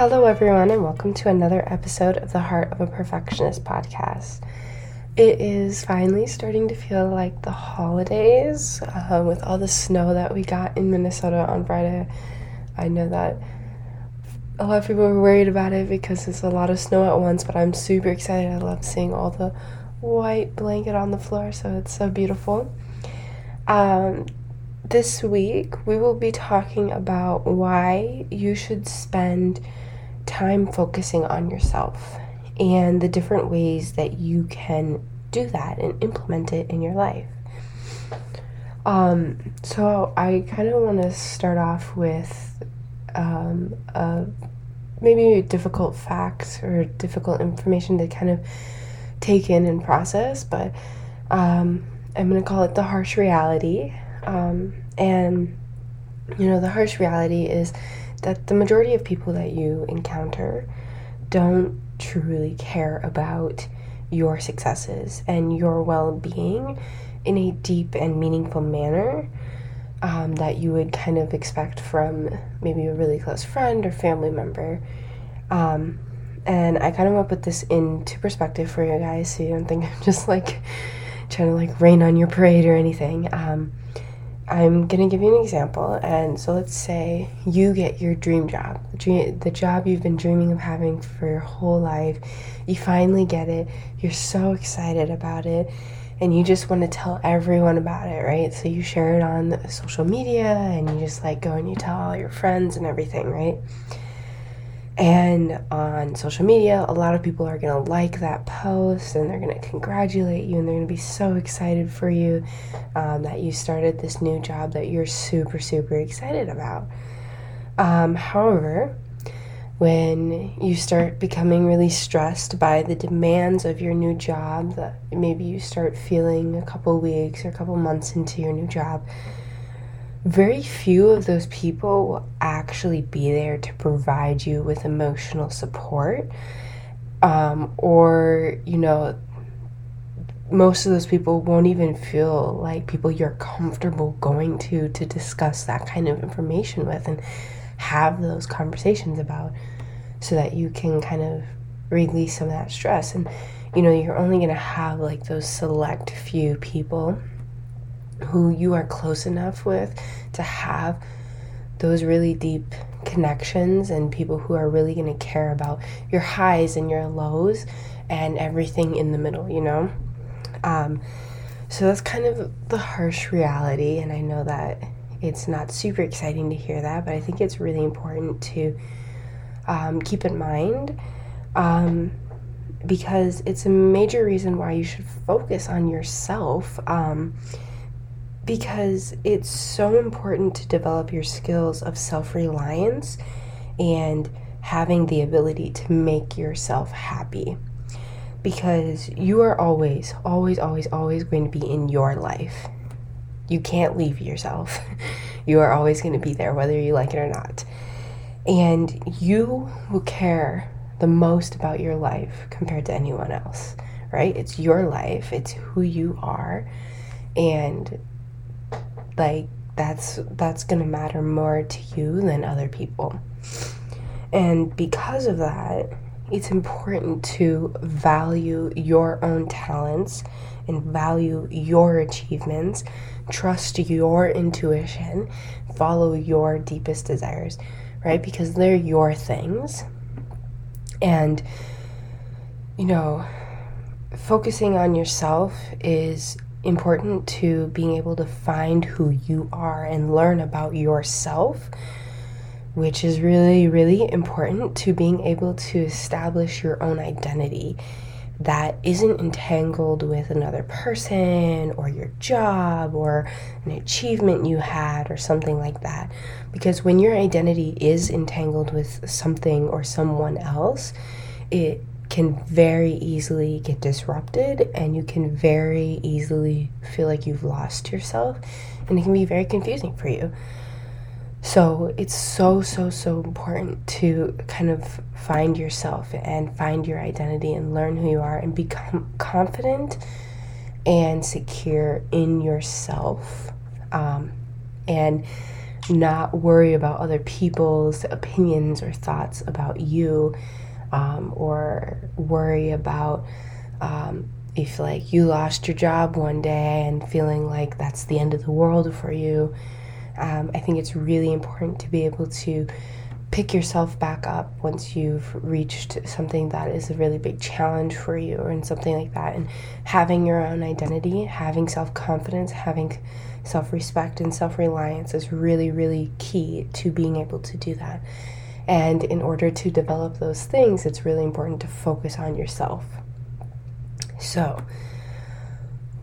Hello, everyone, and welcome to another episode of the Heart of a Perfectionist podcast. It is finally starting to feel like the holidays uh, with all the snow that we got in Minnesota on Friday. I know that a lot of people were worried about it because it's a lot of snow at once, but I'm super excited. I love seeing all the white blanket on the floor, so it's so beautiful. Um, this week, we will be talking about why you should spend time focusing on yourself and the different ways that you can do that and implement it in your life. Um, so I kind of want to start off with um, a, maybe difficult facts or difficult information to kind of take in and process, but um, I'm going to call it the harsh reality. Um, and you know, the harsh reality is that the majority of people that you encounter don't truly care about your successes and your well being in a deep and meaningful manner um, that you would kind of expect from maybe a really close friend or family member. Um, and I kind of want to put this into perspective for you guys so you don't think I'm just like trying to like rain on your parade or anything. Um, I'm going to give you an example. And so let's say you get your dream job, the, job you've been dreaming of having for your whole life. You finally get it. You're so excited about it. And you just want to tell everyone about it, right? So you share it on social media and you just like go and you tell all your friends and everything, right? And on social media, a lot of people are going to like that post and they're going to congratulate you and they're going to be so excited for you um, that you started this new job that you're super, super excited about. Um, however, when you start becoming really stressed by the demands of your new job, that maybe you start feeling a couple weeks or a couple months into your new job, very few of those people will actually be there to provide you with emotional support. Um, or, you know, most of those people won't even feel like people you're comfortable going to to discuss that kind of information with and have those conversations about so that you can kind of release some of that stress. And, you know, you're only going to have like those select few people who you are close enough with to have those really deep connections and people who are really going to care about your highs and your lows and everything in the middle, you know? Um, so that's kind of the harsh reality, and I know that it's not super exciting to hear that, but I think it's really important to um, keep in mind um, because it's a major reason why you should focus on yourself. Because it's so important to develop your skills of self reliance and having the ability to make yourself happy. Because you are always, always, always, always going to be in your life. You can't leave yourself. you are always going to be there, whether you like it or not. And you will care the most about your life compared to anyone else, right? It's your life, it's who you are. And like that's that's going to matter more to you than other people. And because of that, it's important to value your own talents and value your achievements, trust your intuition, follow your deepest desires, right? Because they're your things. And, you know, focusing on yourself is important to being able to find who you are and learn about yourself, which is really, really important to being able to establish your own identity that isn't entangled with another person or your job or an achievement you had or something like that. Because when your identity is entangled with something or someone else, it can very easily get disrupted and you can very easily feel like you've lost yourself and it can be very confusing for you. So it's so, so, so important to kind of find yourself and find your identity and learn who you are and become confident and secure in yourself. Um, and not worry about other people's opinions or thoughts about you um, or worry about um, if like you lost your job one day and feeling like that's the end of the world for you um, i think it's really important to be able to pick yourself back up once you've reached something that is a really big challenge for you or in something like that. And having your own identity having self-confidence having self-respect and self-reliance is really really key to being able to do that and in order to develop those things it's really important to focus on yourself so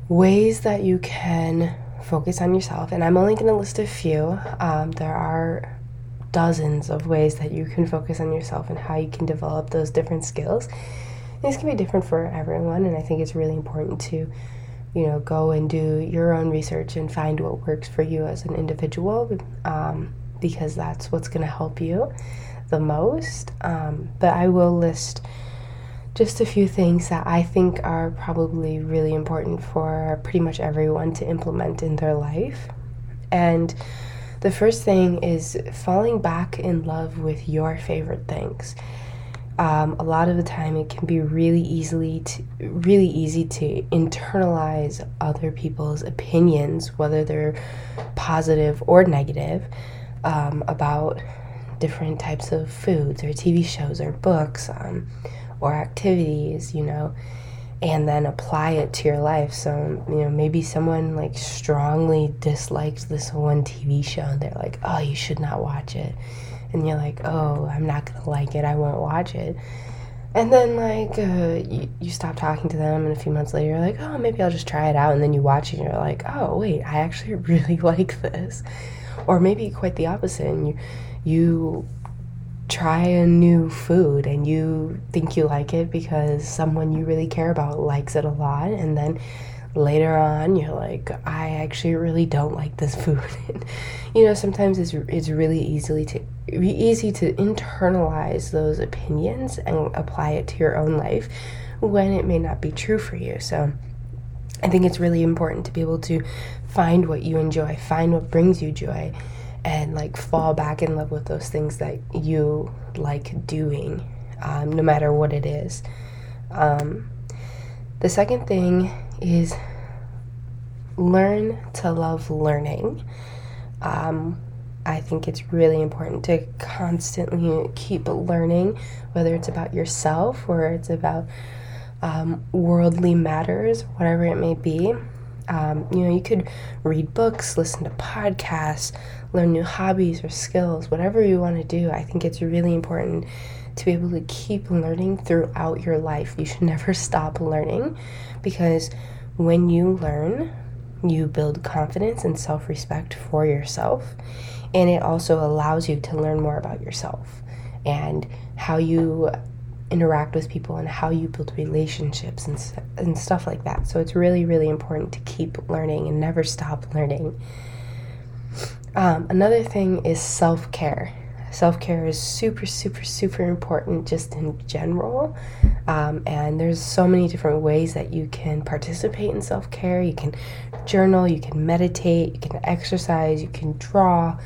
ways that you can focus on yourself and i'm only going to list a few um, there are dozens of ways that you can focus on yourself and how you can develop those different skills. These can be different for everyone, and I think it's really important to, you know, go and do your own research and find what works for you as an individual, um, because that's what's going to help you the most. Um, but I will list just a few things that I think are probably really important for pretty much everyone to implement in their life. And the first thing is falling back in love with your favorite things. Um, a lot of the time, it can be really easily to, really easy to internalize other people's opinions, whether they're positive or negative, um, about different types of foods or TV shows or books um, or activities. You know, and then apply it to your life. So, you know, maybe someone like strongly disliked this one TV show and they're like, oh, you should not watch it. And you're like, oh, I'm not going to like it. I won't watch it. And then, like, uh, you, you stop talking to them, and a few months later, you're like, oh, maybe I'll just try it out. And then you watch it, and you're like, oh, wait, I actually really like this. Or maybe quite the opposite, and you, you try a new food and you think you like it because someone you really care about likes it a lot. And then later on you're like I actually really don't like this food. You know sometimes it's it's really easily to easy to internalize those opinions and apply it to your own life when it may not be true for you. So I think it's really important to be able to find what you enjoy find what brings you joy and like fall back in love with those things that you like doing, um, no matter what it is. Um, the second thing is learn to love learning. Um, I think it's really important to constantly keep learning, whether it's about yourself or it's about um, worldly matters, whatever it may be. Um, you know, you could read books, listen to podcasts, learn new hobbies or skills, whatever you want to do. I think it's really important to be able to keep learning throughout your life. You should never stop learning because when you learn, you build confidence and self respect for yourself. And it also allows you to learn more about yourself and how you interact with people and how you build relationships and, and stuff like that. So it's really, really important to keep learning and never stop learning. Um, another thing is self care. Self care is super, super, super important just in general. Um, and there's so many different ways that you can participate in self care. You can journal, you can meditate, you can exercise, you can draw,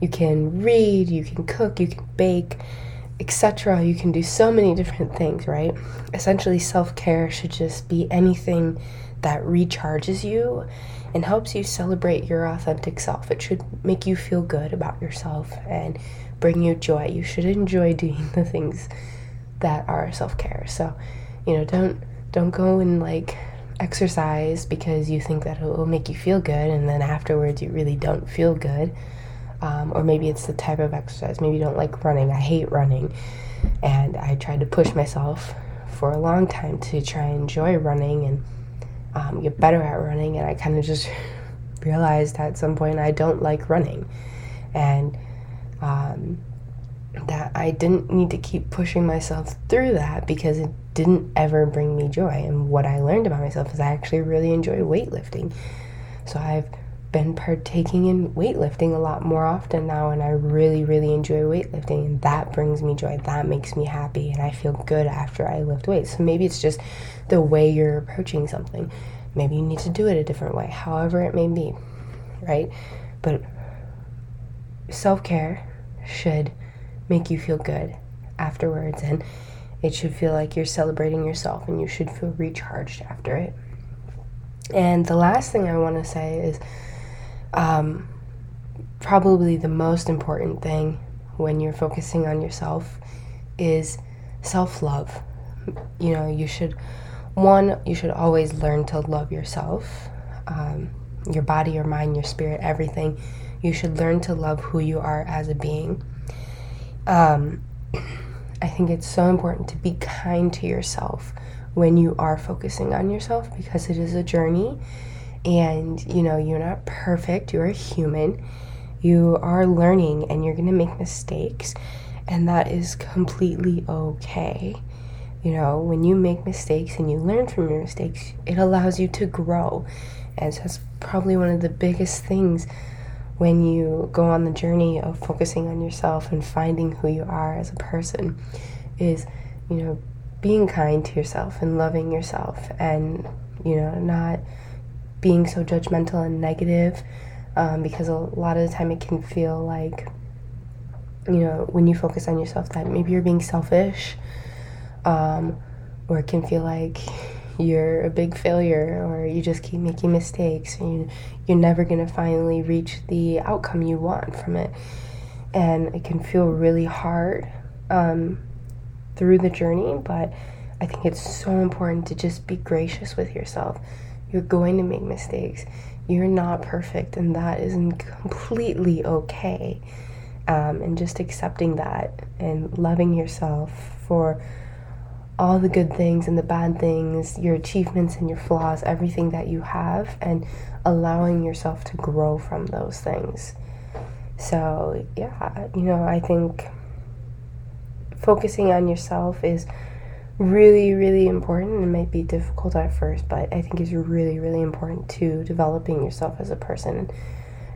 you can read, you can cook, you can bake etc. You can do so many different things, right? Essentially, self care should just be anything that recharges you and helps you celebrate your authentic self. It should make you feel good about yourself and bring you joy. You should enjoy doing the things that are self care. So, you know, don't don't go and like exercise because you think that it will make you feel good and then afterwards you really don't feel good um, or maybe it's the type of exercise. Maybe you don't like running. I hate running. And I tried to push myself for a long time to try and enjoy running and um, get better at running. And I kind of just realized at some point I don't like running. And um, that I didn't need to keep pushing myself through that because it didn't ever bring me joy. And what I learned about myself is I actually really enjoy weightlifting. So I've been partaking in weightlifting a lot more often now and I really really enjoy weightlifting and that brings me joy. That makes me happy and I feel good after I lift weights. So maybe it's just the way you're approaching something. Maybe you need to do it a different way however it may be right? But self-care should make you feel good afterwards and it should feel like you're celebrating yourself and you should feel recharged after it. And the last thing I want to say is um, probably the most important thing when you're focusing on yourself is self love. You know, you should, one, you should always learn to love yourself, um, your body, your mind, your spirit, everything. You should learn to love who you are as a being. Um, I think it's so important to be kind to yourself when you are focusing on yourself because it is a journey and you know you're not perfect you're a human. You are learning and you're going to make mistakes and that is completely okay. You know when you make mistakes and you learn from your mistakes it allows you to grow. And so that's probably one of the biggest things when you go on the journey of focusing on yourself and finding who you are as a person is you know being kind to yourself and loving yourself and you know not being so judgmental and negative um, because a lot of the time it can feel like you know when you focus on yourself that maybe you're being selfish um, or it can feel like you're a big failure or you just keep making mistakes and you, you're never going to finally reach the outcome you want from it. And it can feel really hard um, through the journey but i think it's so important to just be gracious with yourself you're going to make mistakes. You're not perfect, and that is completely okay. Um, and just accepting that and loving yourself for all the good things and the bad things, your achievements and your flaws, everything that you have, and allowing yourself to grow from those things. So, yeah, you know, I think focusing on yourself is really, really important. It might be difficult at first, but I think it's really, really important to developing yourself as a person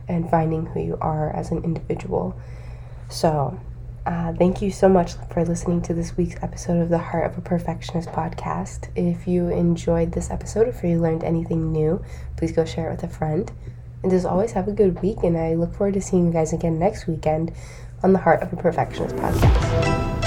and finding who you are as an individual. So, uh, thank you so much for listening to this week's episode of the Heart of a Perfectionist podcast. If you enjoyed this episode, if you learned anything new, please go share it with a friend. And as always, have a good week, and I look forward to seeing you guys again next weekend on the Heart of a Perfectionist podcast.